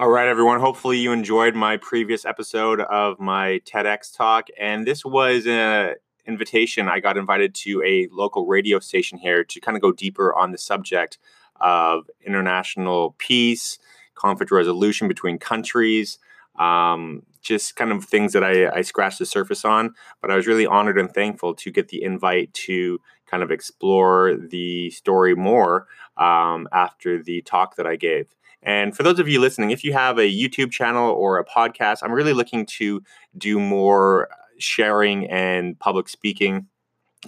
All right, everyone. Hopefully, you enjoyed my previous episode of my TEDx talk. And this was an invitation. I got invited to a local radio station here to kind of go deeper on the subject of international peace, conflict resolution between countries, um, just kind of things that I, I scratched the surface on. But I was really honored and thankful to get the invite to kind of explore the story more um, after the talk that I gave. And for those of you listening, if you have a YouTube channel or a podcast, I'm really looking to do more sharing and public speaking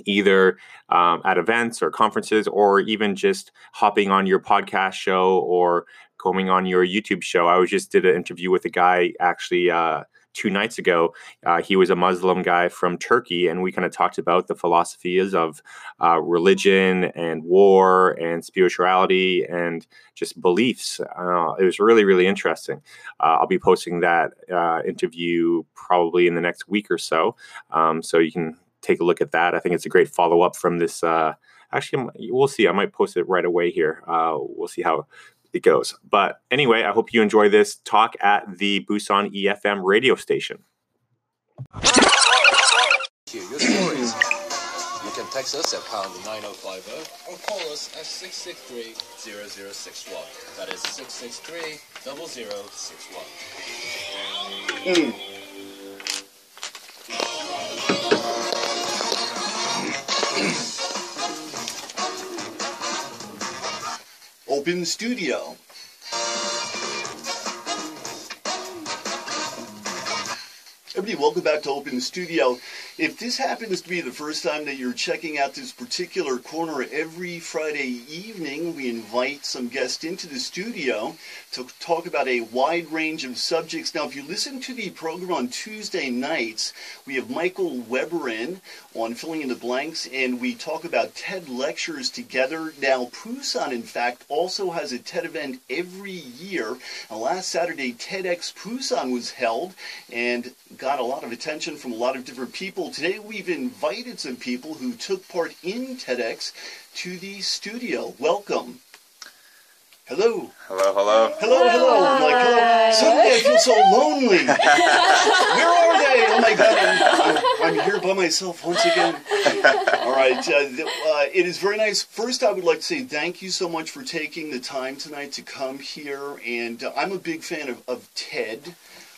either um, at events or conferences or even just hopping on your podcast show or going on your YouTube show. I was just did an interview with a guy actually uh, two nights ago. Uh, he was a Muslim guy from Turkey, and we kind of talked about the philosophies of uh, religion and war and spirituality and just beliefs. Uh, it was really, really interesting. Uh, I'll be posting that uh, interview probably in the next week or so, um, so you can take a look at that. I think it's a great follow up from this. Uh, actually, we'll see. I might post it right away here. we'll see how it goes. But anyway, I hope you enjoy this talk at the Busan EFM radio station. Your stories. You can text us at pound 9050 or call us at 663 0061. That is 663 0061. Mm. Open Studio. Everybody, welcome back to Open Studio. If this happens to be the first time that you're checking out this particular corner every Friday evening, we invite some guests into the studio to talk about a wide range of subjects. Now, if you listen to the program on Tuesday nights, we have Michael Weber in on Filling in the Blanks, and we talk about TED lectures together. Now, Pusan, in fact, also has a TED event every year. Now, last Saturday, TEDx Busan was held, and got a lot of attention from a lot of different people. Today we've invited some people who took part in TEDx to the studio. Welcome. Hello. Hello, hello. Hello, hello. I'm like, hello. Suddenly I feel so lonely. Where are they? Oh my God, I'm, I'm, I'm here by myself once again. All right. Uh, uh, it is very nice. First, I would like to say thank you so much for taking the time tonight to come here. And uh, I'm a big fan of, of TED.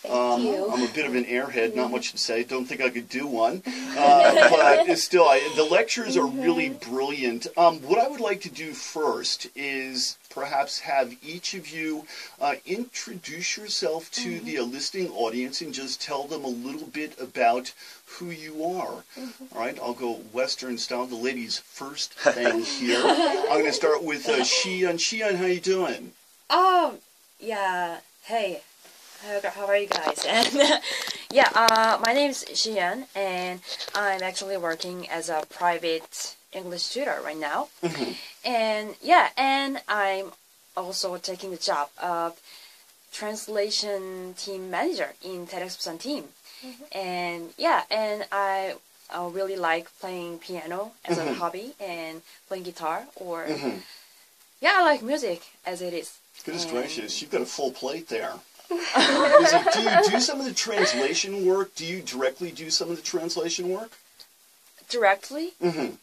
Um, I'm a bit of an airhead, not much to say. Don't think I could do one, uh, but still, I, the lectures are really brilliant. Um, what I would like to do first is perhaps have each of you uh, introduce yourself to mm-hmm. the listening audience and just tell them a little bit about who you are. Mm-hmm. All right, I'll go Western style. The ladies first thing here. I'm going to start with uh, Xian. Xian, how you doing? Um, yeah. Hey, how are you guys? And yeah, uh, my name is Xian, and I'm actually working as a private English tutor right now. Mm-hmm. And yeah, and I'm also taking the job of translation team manager in TEDx Busan team. Mm-hmm. And yeah, and I, I really like playing piano as mm-hmm. a hobby and playing guitar or mm-hmm. yeah, I like music as it is. Goodness gracious, you've got a full plate there. It, do you do some of the translation work? Do you directly do some of the translation work? Directly? Mm-hmm.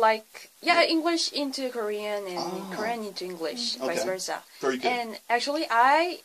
Like, yeah, English into Korean and oh. Korean into English, okay. vice versa. Very good. And actually, I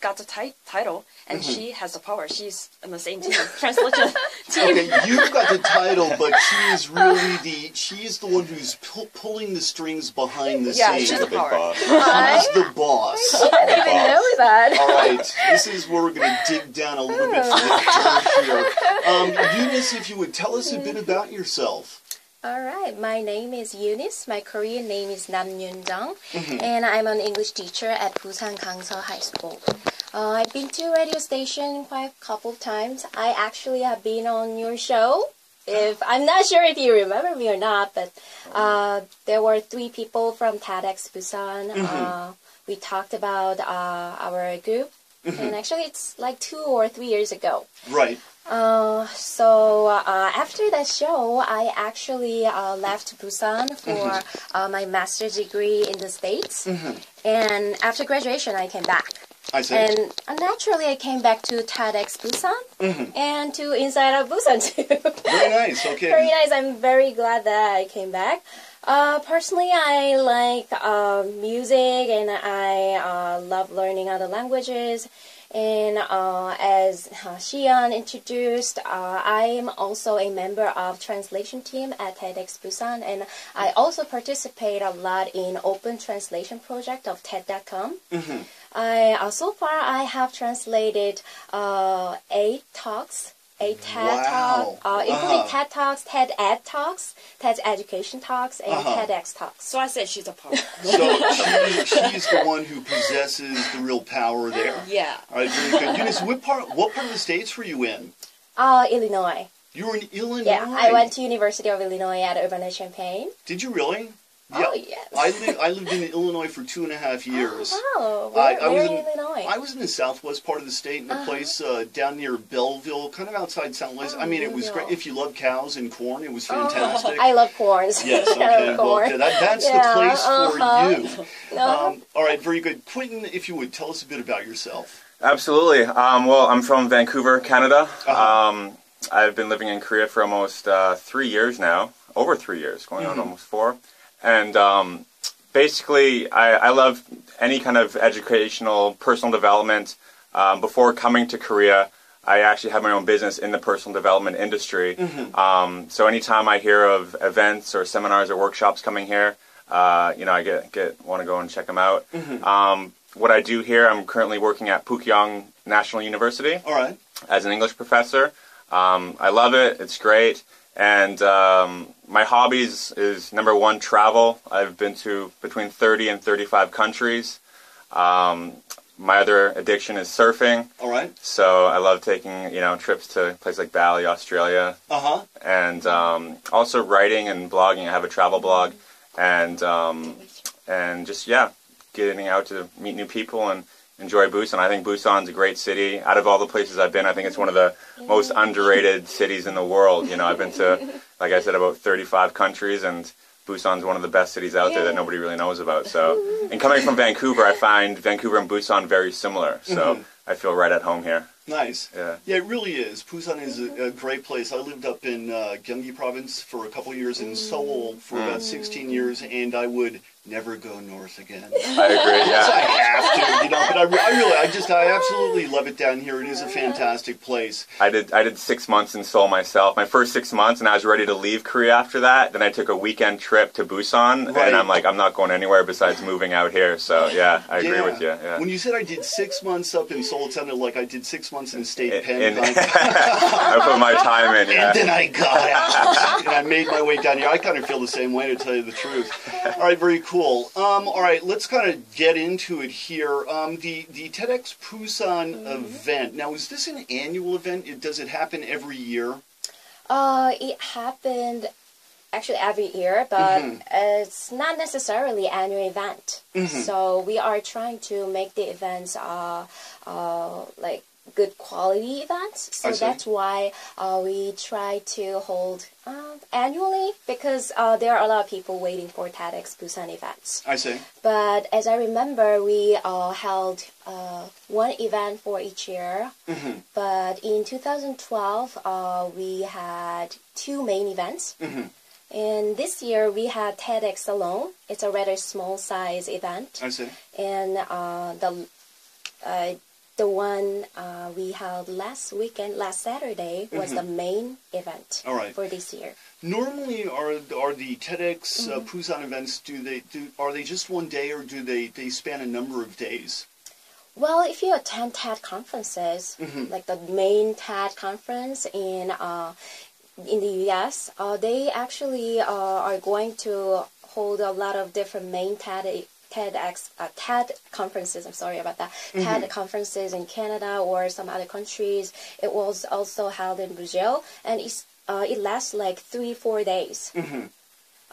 got the ti- title, and mm-hmm. she has the power. She's on the same team, translation team. Okay, you've got the title, but she is really the she is the one who's pu- pulling the strings behind the yeah, scenes. she's the power. boss. She's the boss. I didn't even know that. All right, this is where we're going to dig down a little bit for the here. Um, Eunice, if you would tell us a bit about yourself. All right, my name is Eunice. My Korean name is Nam Yun Jung, mm-hmm. and I'm an English teacher at Busan Gangsa High School. Uh, I've been to radio station quite a couple of times. I actually have been on your show. If I'm not sure if you remember me or not, but uh, there were three people from TEDx Busan. Mm-hmm. Uh, we talked about uh, our group, mm-hmm. and actually it's like two or three years ago. Right. Uh, so uh, after that show, I actually uh, left Busan for mm-hmm. uh, my master's degree in the States. Mm-hmm. And after graduation, I came back. I see. And uh, naturally, I came back to TEDx Busan Mm-hmm. and to Inside Out Busan too. Very nice. Okay. very nice. I'm very glad that I came back. Uh, personally, I like uh, music and I uh, love learning other languages. And uh, as uh, Xian introduced, uh, I am also a member of translation team at TEDx Busan, and I also participate a lot in open translation project of TED.com. I uh, so far I have translated uh, eight talks, eight TED Wow. talks, uh, including Uh-huh. TED talks, TED Ed talks, TED Education talks, and Uh-huh. TEDx talks. So I said she's a power. So she, she's the one who possesses the real power there. yeah. All right, very good. Eunice, what part, what part of the states were you in? Uh, Illinois. You were in Illinois. Yeah, I went to University of Illinois at Urbana-Champaign. Did you really? Oh, yes. I, li- I lived in Illinois for two and a half years. Oh, I, where, I was where in, in Illinois? I was in the southwest part of the state, in Uh-huh. a place uh, down near Belleville, kind of outside St. Louis. I mean, it was great. If you love cows and corn, it was Oh, fantastic. I love corns. Yes, I okay. love Well, corn. okay, that, that's Yeah, the place for uh-huh. you. Uh-huh. Um, all right, very good. Quentin, if you would, tell us a bit about yourself. Absolutely. Um, well, I'm from Vancouver, Canada. Uh-huh. Um, I've been living in Korea for almost uh, three years now, over three years, going on almost four. And um, basically, I, I love any kind of educational, personal development. Um, before coming to Korea, I actually had my own business in the personal development industry. Um, so anytime I hear of events or seminars or workshops coming here, uh, you know, I get get want to go and check them out. Um, what I do here, I'm currently working at Pukyong National University All right. as an English professor. Um, I love it. It's great. And um, my hobbies is number one, travel. I've been to between 30 and 35 countries. Um, my other addiction is surfing. All right. So I love taking, you know, trips to places like Bali, Australia, Uh huh. and um, also writing and blogging. I have a travel blog, and um, and just yeah, getting out to meet new people and enjoy Busan. I think Busan's a great city. Out of all the places I've been, I think it's one of the most underrated cities in the world. You know, I've been to, like I said, about 35 countries, and Busan's one of the best cities out there that nobody really knows about. So, and coming from Vancouver, I find Vancouver and Busan very similar. So mm-hmm. I feel right at home here. Nice. Yeah. Yeah, it really is. Busan is a, a great place. I lived up in uh, Gyeonggi province for a couple years, in mm. Seoul for about mm. 16 years, and I would never go north again. I agree. Yes, I have to, you know. But I, I really, I just, I absolutely love it down here. It is a fantastic place. I did I did six months in Seoul myself. My first six months, and I was ready to leave Korea after that. Then I took a weekend trip to Busan, Right. and I'm like, I'm not going anywhere besides moving out here. So yeah, I agree with you. Yeah. When you said I did six months up in Seoul, it sounded like I did six months in state In- pen. in- I put my time in. and then I got out, and I made my way down here. I kind of feel the same way, to tell you the truth. All right, very cool. Um, all right, let's kind of get into it here. Um, the the TEDx Busan event. Now, is this an annual event? It, does it happen every year? Uh, it happened actually every year, but Mm-hmm. it's not necessarily annual event. Mm-hmm. So we are trying to make the events uh, uh, like good quality events. So that's why uh, we try to hold uh, annually because uh, there are a lot of people waiting for TEDx Busan events. I see. But as I remember, we uh, held uh, one event for each year. Mm-hmm. But in 2012, uh, we had two main events. Mm-hmm. And this year we had TEDx alone. It's a rather small size event. I say. And uh, the uh, the one uh, we held last weekend, last Saturday, was the main event Mm-hmm. All right. for this year. Normally, are are the TEDx uh, Mm-hmm. Busan events? Do they do? Are they just one day, or do they they span a number of days? Well, if you attend TED conferences, Mm-hmm. like the main TED conference in uh, in the U.S., uh, they actually uh, are going to hold a lot of different main TED TEDx uh, TED conferences. I'm sorry about that. Mm-hmm. TED conferences in Canada or some other countries. It was also held in Brazil, and it's, uh, it lasts like three four days. Mm-hmm.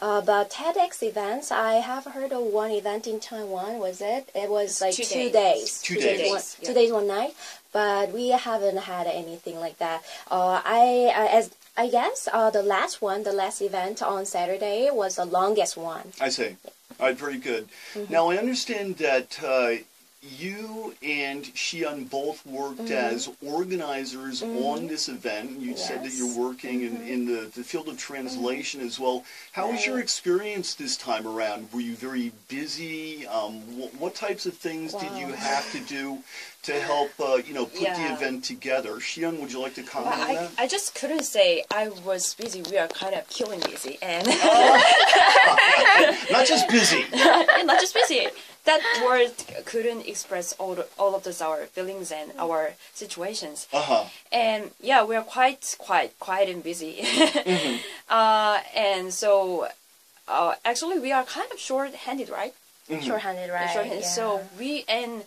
Uh, but TEDx events, I have heard of one event in Taiwan. Was it? It was like two two, days. days. Two Two days. one, Yeah. two days, one night. But we haven't had anything like that. Uh, I, I as I guess uh, the last one, the last event on Saturday was the longest one. I say. All right, very good. Now I understand that uh, you and Xian both worked as organizers on this event. You said that you're working in, in the, the field of translation as well. How was your experience this time around? Were you very busy? Um, what, what types of things did you have to do to help, uh, you know, put the event together? Xian, would you like to comment on I, that? I just couldn't say I was busy. We are kind of killing busy and Not just busy. not just busy. That word couldn't express all the, all of this our feelings and our situations. Uh huh. And yeah, we are quite quite quiet and busy. uh, and so uh, actually we are kind of short-handed, right? Short-handed, right? Short-handed. yeah. So we and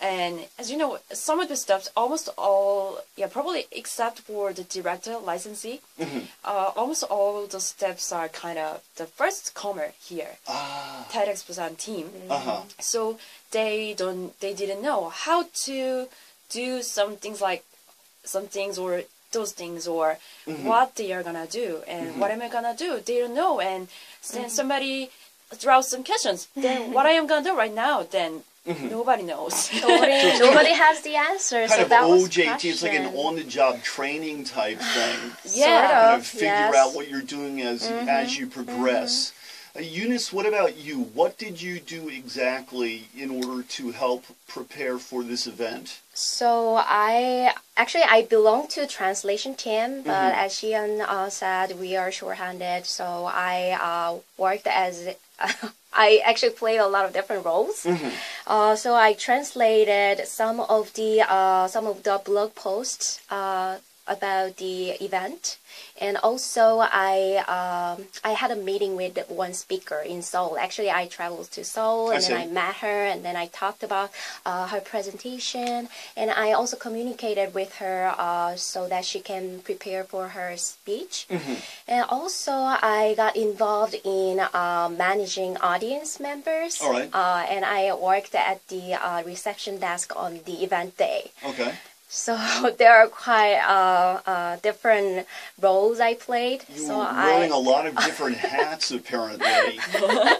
and as you know, some of the steps, almost all, yeah, probably except for the director licensee, uh, almost all the steps are kind of the first comer here, Ah. TEDx Busan team. Uh huh. So they don't, they didn't know how to do some things like some things or those things or what they are gonna do and what am I gonna do? They don't know. And then somebody throws some questions. Then what I am gonna do right now? Then nobody knows. Nobody, nobody has the answer. Kind so of that was OJT. It's like an on-the-job training type thing. yeah. kind of, of figure yes. Mm-hmm. out what you're doing as as you progress. Uh, Eunice, what about you? What did you do exactly in order to help prepare for this event? So I actually I belong to the translation team, but as Xian uh, said, we are short-handed. So I uh, worked as I actually played a lot of different roles. Uh, so I translated some of the uh, some of the blog posts uh, about the event, and also I um, I had a meeting with one speaker in Seoul. Actually, I traveled to Seoul I and then. I met her, and then I talked about uh, her presentation, and I also communicated with her uh, so that she can prepare for her speech. Mm-hmm. And also, I got involved in uh, managing audience members. All right. Uh, and I worked at the uh, reception desk on the event day. Okay. So there are quite uh, uh, different roles I played. You so were wearing a lot of different hats, apparently.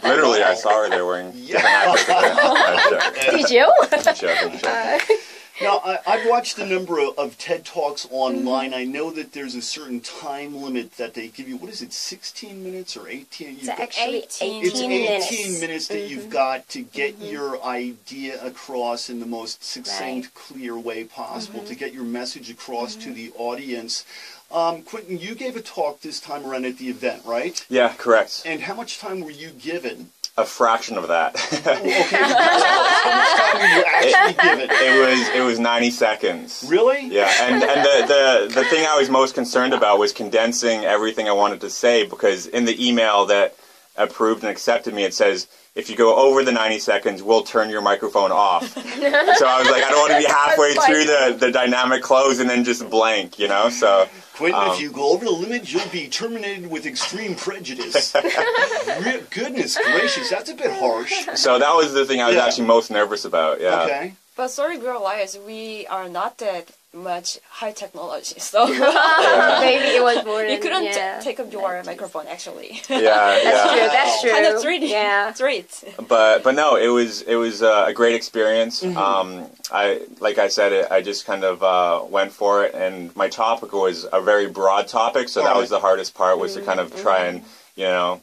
Literally, I saw her there wearing different outfits. did you? I'm joking, I'm joking. Now, I, I've watched a number of, of TED Talks Mm-hmm. online. I know that there's a certain time limit that they give you. What is it, 16 minutes or 18? You've it's got- actually 18 18, It's 18 minutes. minutes, that Mm-hmm. you've got to get your idea across in the most succinct, clear way possible, Mm-hmm. to get your message across to the audience. Um, Quentin, you gave a talk this time around at the event, right? Yeah, correct. And how much time were you given? A fraction of that. Okay, how much time were you actually given? it was it was 90 seconds. Really? Yeah, and, and the, the, the thing I was most concerned about was condensing everything I wanted to say because in the email that approved and accepted me, it says, if you go over the 90 seconds, we'll turn your microphone off. so I was like, I don't want to be halfway through the, the dynamic close and then just blank, you know? So Quentin, Um, if you go over the limit, you'll be terminated with extreme prejudice. Goodness gracious, that's a bit harsh. so that was the thing I was Yeah. actually most nervous about. Yeah. Okay. But sorry, we're liars. We are not that much high technology, so Maybe it was more than you couldn't t- yeah. take up your microphone actually. Yeah, That's yeah. true. That's true. kind of 3D. Yeah. Straight. but but no, it was it was uh, a great experience. Mm-hmm. Um, I like I said, it, I just kind of uh, went for it, and my topic was a very broad topic, so that was the hardest part was to kind Mm-hmm. of try and you know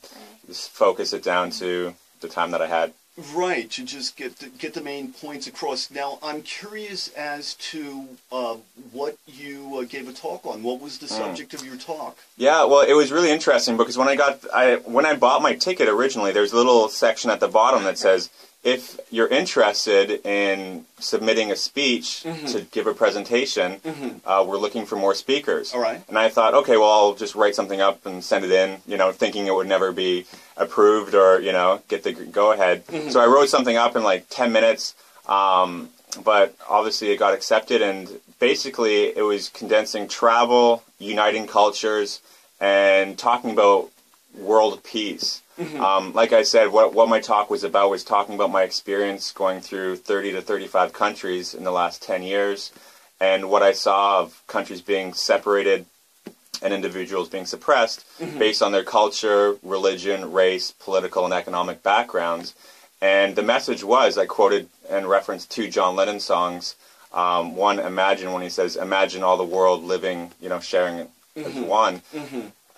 just focus it down to the time that I had. Right, to just get the, get the main points across. Now, I'm curious as to uh, what you uh, gave a talk on. What was the Hmm. subject of your talk? Yeah, well, it was really interesting because when I got I when I bought my ticket originally, there's a little section at the bottom that says if you're interested in submitting a speech to give a presentation, uh, we're looking for more speakers. All right. And I thought, okay, well, I'll just write something up and send it in, you know, thinking it would never be approved or you know get the go ahead. So I wrote something up in like ten minutes. Um, but obviously it got accepted and basically it was condensing travel uniting cultures and talking about world peace. Um, like i said what, what my talk was about was talking about my experience going through 30 to 35 countries in the last 10 years and what i saw of countries being separated and individuals being suppressed based on their culture religion race political and economic backgrounds. And the message was I quoted and referenced two John Lennon songs. Um, one, Imagine, when he says, Imagine all the world living, you know, sharing it as one.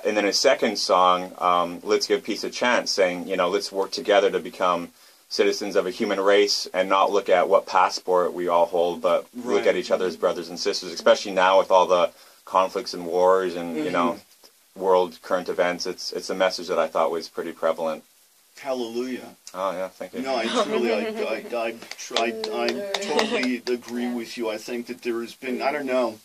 And then his second song, um, Let's Give Peace a Chance, saying, you know, let's work together to become citizens of a human race and not look at what passport we all hold, but look at each other as brothers and sisters, especially now with all the conflicts and wars and, you know, world current events. It's, it's a message that I thought was pretty prevalent. Hallelujah. Oh, yeah, thank you. No, I truly, I, I, I, I, I totally agree with you. I think that there has been, I don't know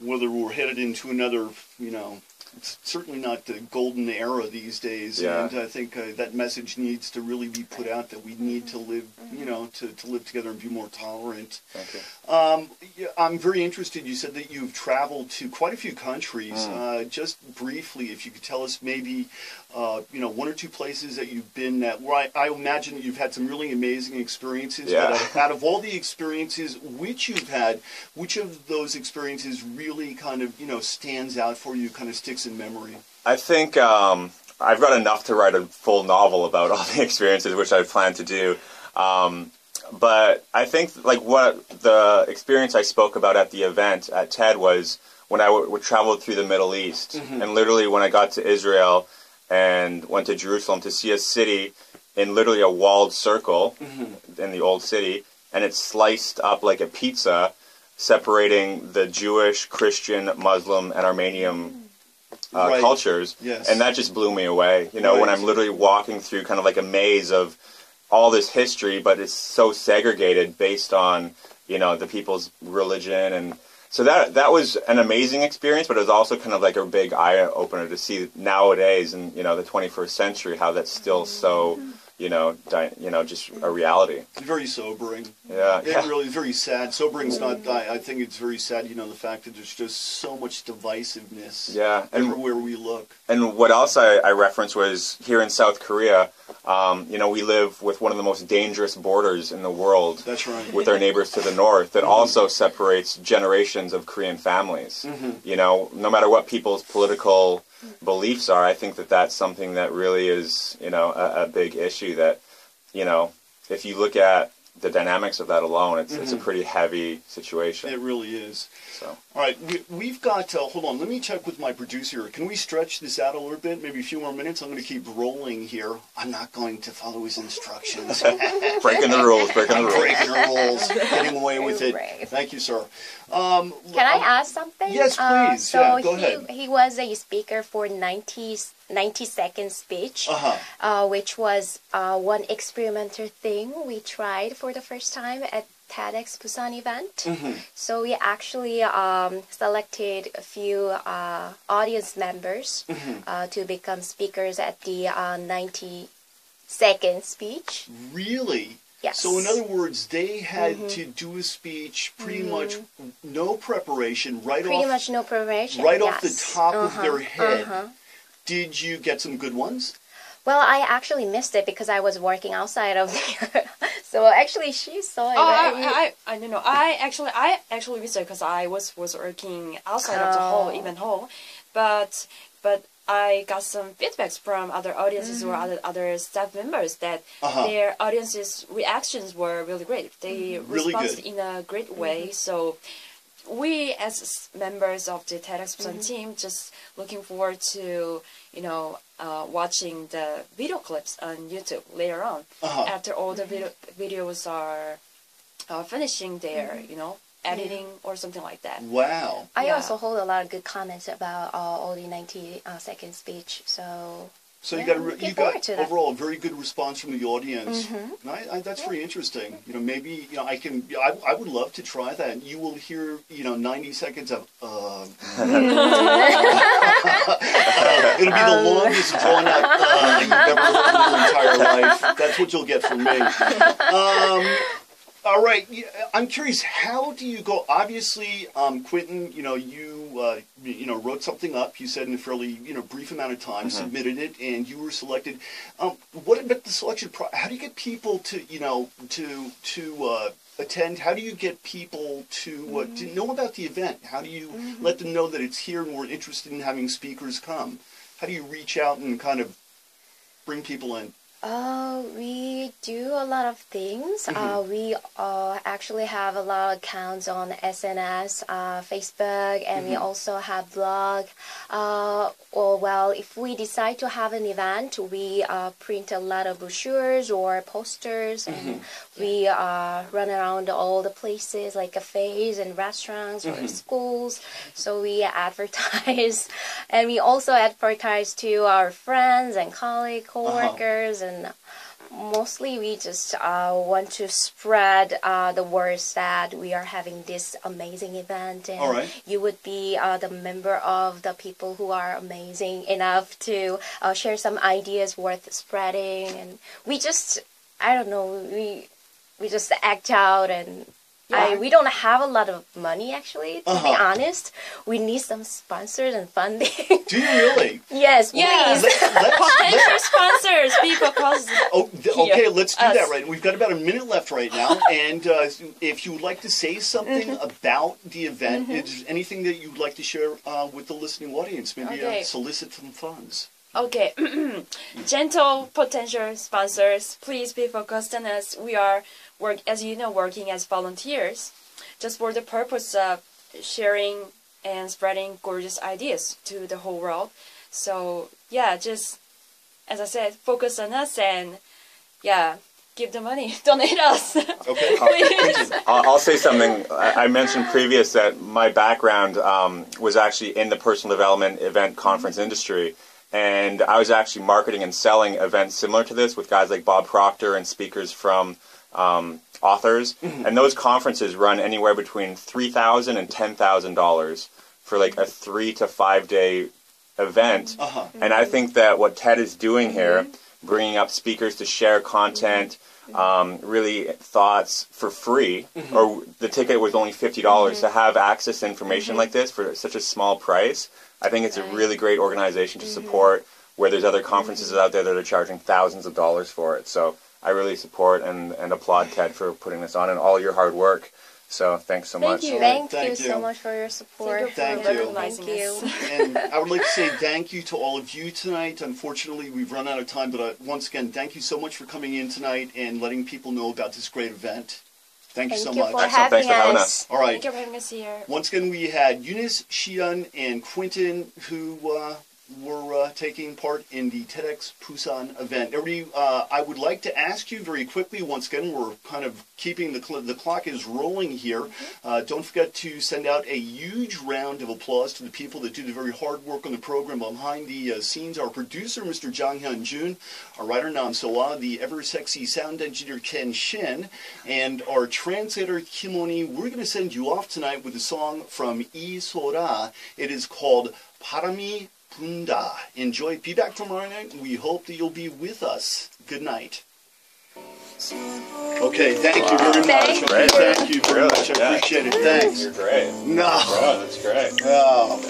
whether we're headed into another, you know, it's certainly not the golden era these days. Yeah. And I think uh, that message needs to really be put out that we need to live, you know, to, to live together and be more tolerant. You. Um, I'm very interested. You said that you've traveled to quite a few countries. Uh, just briefly, if you could tell us maybe, uh, you know, one or two places that you've been that Where I, I imagine that you've had some really amazing experiences. Yeah. But out, out of all the experiences which you've had, which of those experiences really kind of, you know, stands out for you, kind of sticks in memory? I think um, I've got enough to write a full novel about all the experiences, which I plan to do. Um, but I think like what the experience I spoke about at the event at TED was when I w- w- traveled through the Middle East, and literally when I got to Israel and went to Jerusalem to see a city in literally a walled circle in the old city, and it's sliced up like a pizza, separating the Jewish, Christian, Muslim, and Armenian uh, Right. cultures, Yes. and that just blew me away. You know, when I'm literally walking through kind of like a maze of all this history, but it's so segregated based on you know the people's religion, and so that that was an amazing experience. But it was also kind of like a big eye opener to see nowadays in you know the 21st century how that's still so you know di- you know just a reality. Very sobering. Yeah, It yeah. really very sad. Sobering's not. I, I think it's very sad. You know, the fact that there's just so much divisiveness. Yeah, and- everywhere we look. And what else I, I referenced was here in South Korea, um, you know, we live with one of the most dangerous borders in the world That's right. with our neighbors to the north that also separates generations of Korean families. You know, no matter what people's political beliefs are, I think that that's something that really is, you know, a, a big issue that, you know, if you look at the dynamics of that alone, it's, it's a mm-hmm. pretty heavy situation. It really is. So. All right, we, we've got. Uh, hold on, let me check with my producer. Can we stretch this out a little bit? Maybe a few more minutes. I'm going to keep rolling here. I'm not going to follow his instructions. Breaking the rules, breaking the rules. breaking the rules, getting away with it. Thank you, sir. Um, Can I um, ask something? Yes, Uh, please. so Yeah, go he, ahead. he was a speaker for 90, 90 second speech, Uh-huh. uh, which was uh, one experimental thing we tried for the first time at TEDx Busan event. Mm-hmm. So we actually um, selected a few uh, audience members Mm-hmm. uh, to become speakers at the uh, 90 second speech. Really? Yes. So, in other words, they had to do a speech pretty much no preparation, right Pretty off, much no preparation. right off the yes. top of Uh-huh, their head. uh-huh. Did you get some good ones? Well, I actually missed it because I was working outside of there. so actually, she saw it. Oh, right? I, I, I don't know. I actually, I actually missed it because I was was working outside of the hall, oh. even hall, but but I got some feedbacks from other audiences or mm-hmm. other other staff members that Uh-huh. their audiences reactions were really great. They mm-hmm. Really responded good. in a great way. Mm-hmm. So we as members of the TEDx Busan Mm-hmm. team just looking forward to you know uh, watching the video clips on YouTube later on Uh-huh. after all the video videos are uh, finishing their Mm-hmm. you know editing or something like that. Wow. I Yeah. also hold a lot of good comments about uh, all the 90 uh, second speech. So So you Yeah, got a, you got forward to that. overall a very good response from the audience. Mm-hmm. And I, I, that's very interesting. You know, maybe you know I can. I, I would love to try that. You will hear you know 90 seconds of. Uh, it'll be the longest drawn out uh, you've ever heard in your entire life. That's what you'll get from me. Um, all right, I'm curious. How do you go? Obviously, um, Quentin, you know, you uh, you know wrote something up. You said in a fairly you know brief amount of time, submitted it, and you were selected. Um, what about the selection? Pro- how do you get people to you know to to uh, attend? How do you get people to uh, to know about the event? How do you let them know that it's here and we're interested in having speakers come? How do you reach out and kind of bring people in? Uh, we do a lot of things. Uh, we uh, actually have a lot of accounts on SNS, uh, Facebook, and we also have blog. Uh, or well, if we decide to have an event, we uh, print a lot of brochures or posters, and we uh, run around all the places like cafes and restaurants or schools. So we advertise, and we also advertise to our friends and colleagues, coworkers, and mostly we just uh, want to spread uh, the words that we are having this amazing event and right. you would be uh, the member of the people who are amazing enough to uh, share some ideas worth spreading and we just i don't know we we just act out and I, we don't have a lot of money actually to be Uh-huh. honest we need some sponsors and funding Do you really? yes Yeah. please Let, let's, let, Potential sponsors, people cause oh, th- okay, let's do Us. that right. We've got about a minute left right now, and uh, if you would like to say something Mm-hmm. about the event, is there anything that you'd like to share uh, with the listening audience? Maybe uh, solicit some funds. Okay, gentle potential sponsors, please be focused on us. We are work as you know working as volunteers, just for the purpose of sharing and spreading gorgeous ideas to the whole world. So yeah, just as I said, focus on us and yeah, give the money, donate us. Okay. please. I'll, I'll say something. I I mentioned previous that my background um, was actually in the personal development event conference industry, and I was actually marketing and selling events similar to this with guys like Bob Proctor and speakers from um, authors. Mm-hmm. And those conferences run anywhere between three thousand and ten thousand dollars for like a three to five day event. Uh-huh. And I think that what Ted is doing here, mm-hmm. bringing up speakers to share content, mm-hmm. um, really thoughts for free, or the ticket was only fifty dollars to have access to information like this for such a small price. I think it's a really great organization to support. Where there's other conferences out there that are charging thousands of dollars for it, so I really support and, and applaud Ted for putting this on and all your hard work. So thanks so much. you. Thank, Thank you so you. much for your support. Thank you. recognizing Thank you. and I would like to say thank you to all of you tonight. Unfortunately, we've run out of time, but uh, once again, thank you so much for coming in tonight and letting people know about this great event. Thank you Thank so you much. for Excellent. Thanks having for having us. us. all right. Thank you for having us here. Once again, we had Eunice, Xian, and Quentin who uh, were uh, taking part in the TEDx Busan event. Everybody, uh, I would like to ask you very quickly. Once again, we're kind of keeping the cl- the clock is rolling here. Uh, don't forget to send out a huge round of applause to the people that do the very hard work on the program behind the uh, scenes. Our producer, Mr. Jang Hyun Jun, our writer Nam Soa, the ever sexy sound engineer Ken Shin, and our translator Kimoni. We're going to send you off tonight with a song from Lee Sora. It is called Barami Bunda. Enjoy. Be back tomorrow night. We hope that you'll be with us. Good night. Okay, thank you very much. Thank Okay, you. Thank you very much. I Yeah. appreciate it. Thanks. You're great. No. Bro, that's great. Oh.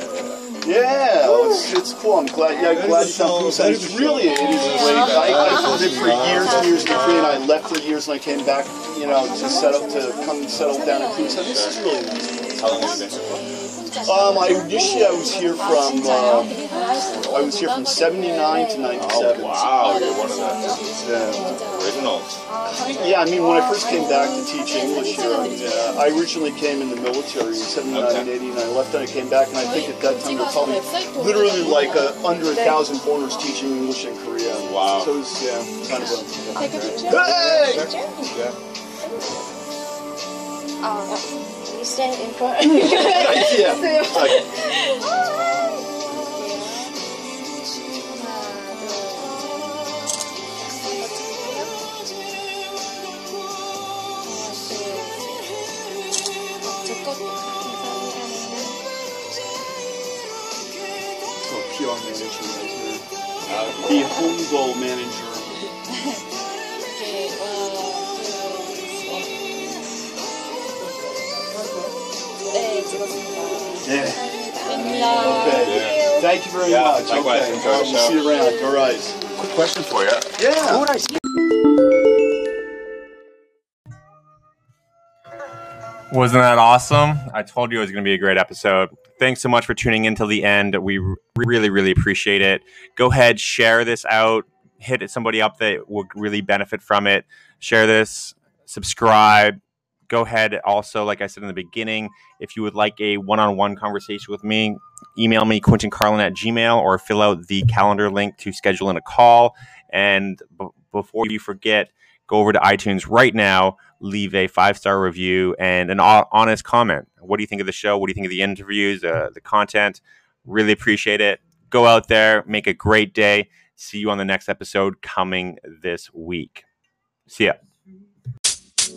Yeah, well, it's, it's cool. I'm glad. Yeah, glad to come Busan. It's really it is great. I, I lived for years and years in Korea, and I left for years, and I came back, you know, to set up to come settle down in Busan. This is really nice. How long have you been here for? Um, I initially I was here from uh, I was here from '79 to '97. Oh, Wow, you're one of the Yeah. originals. Yeah, I mean, when I first came back to teach English here, I, uh, I originally came in the military in 79 and 80, and I left and I came back, and I think at that time there were probably literally like uh, under a thousand foreigners teaching English in Korea. Wow. So it was, yeah, kind of a... Take a picture. Hey! Yeah. Uh, you stand in front. yeah. Like, oh, PR manager right here. Uh, the Hongbo manager. Thank you very Yeah, much. likewise. Okay. Enjoy the Well, we'll show. see you around. All right. Quick question for you. Yeah. would I see? Wasn't that awesome? I told you it was going to be a great episode. Thanks so much for tuning in till the end. We really, really appreciate it. Go ahead, share this out, hit somebody up that would really benefit from it. Share this, subscribe. Go ahead. Also, like I said in the beginning, if you would like a one on one conversation with me, email me, Quentin Carlin at Gmail, or fill out the calendar link to schedule in a call. And b- before you forget, go over to iTunes right now, leave a five star review and an honest comment. What do you think of the show? What do you think of the interviews, uh, the content? Really appreciate it. Go out there, make a great day. See you on the next episode coming this week. See ya.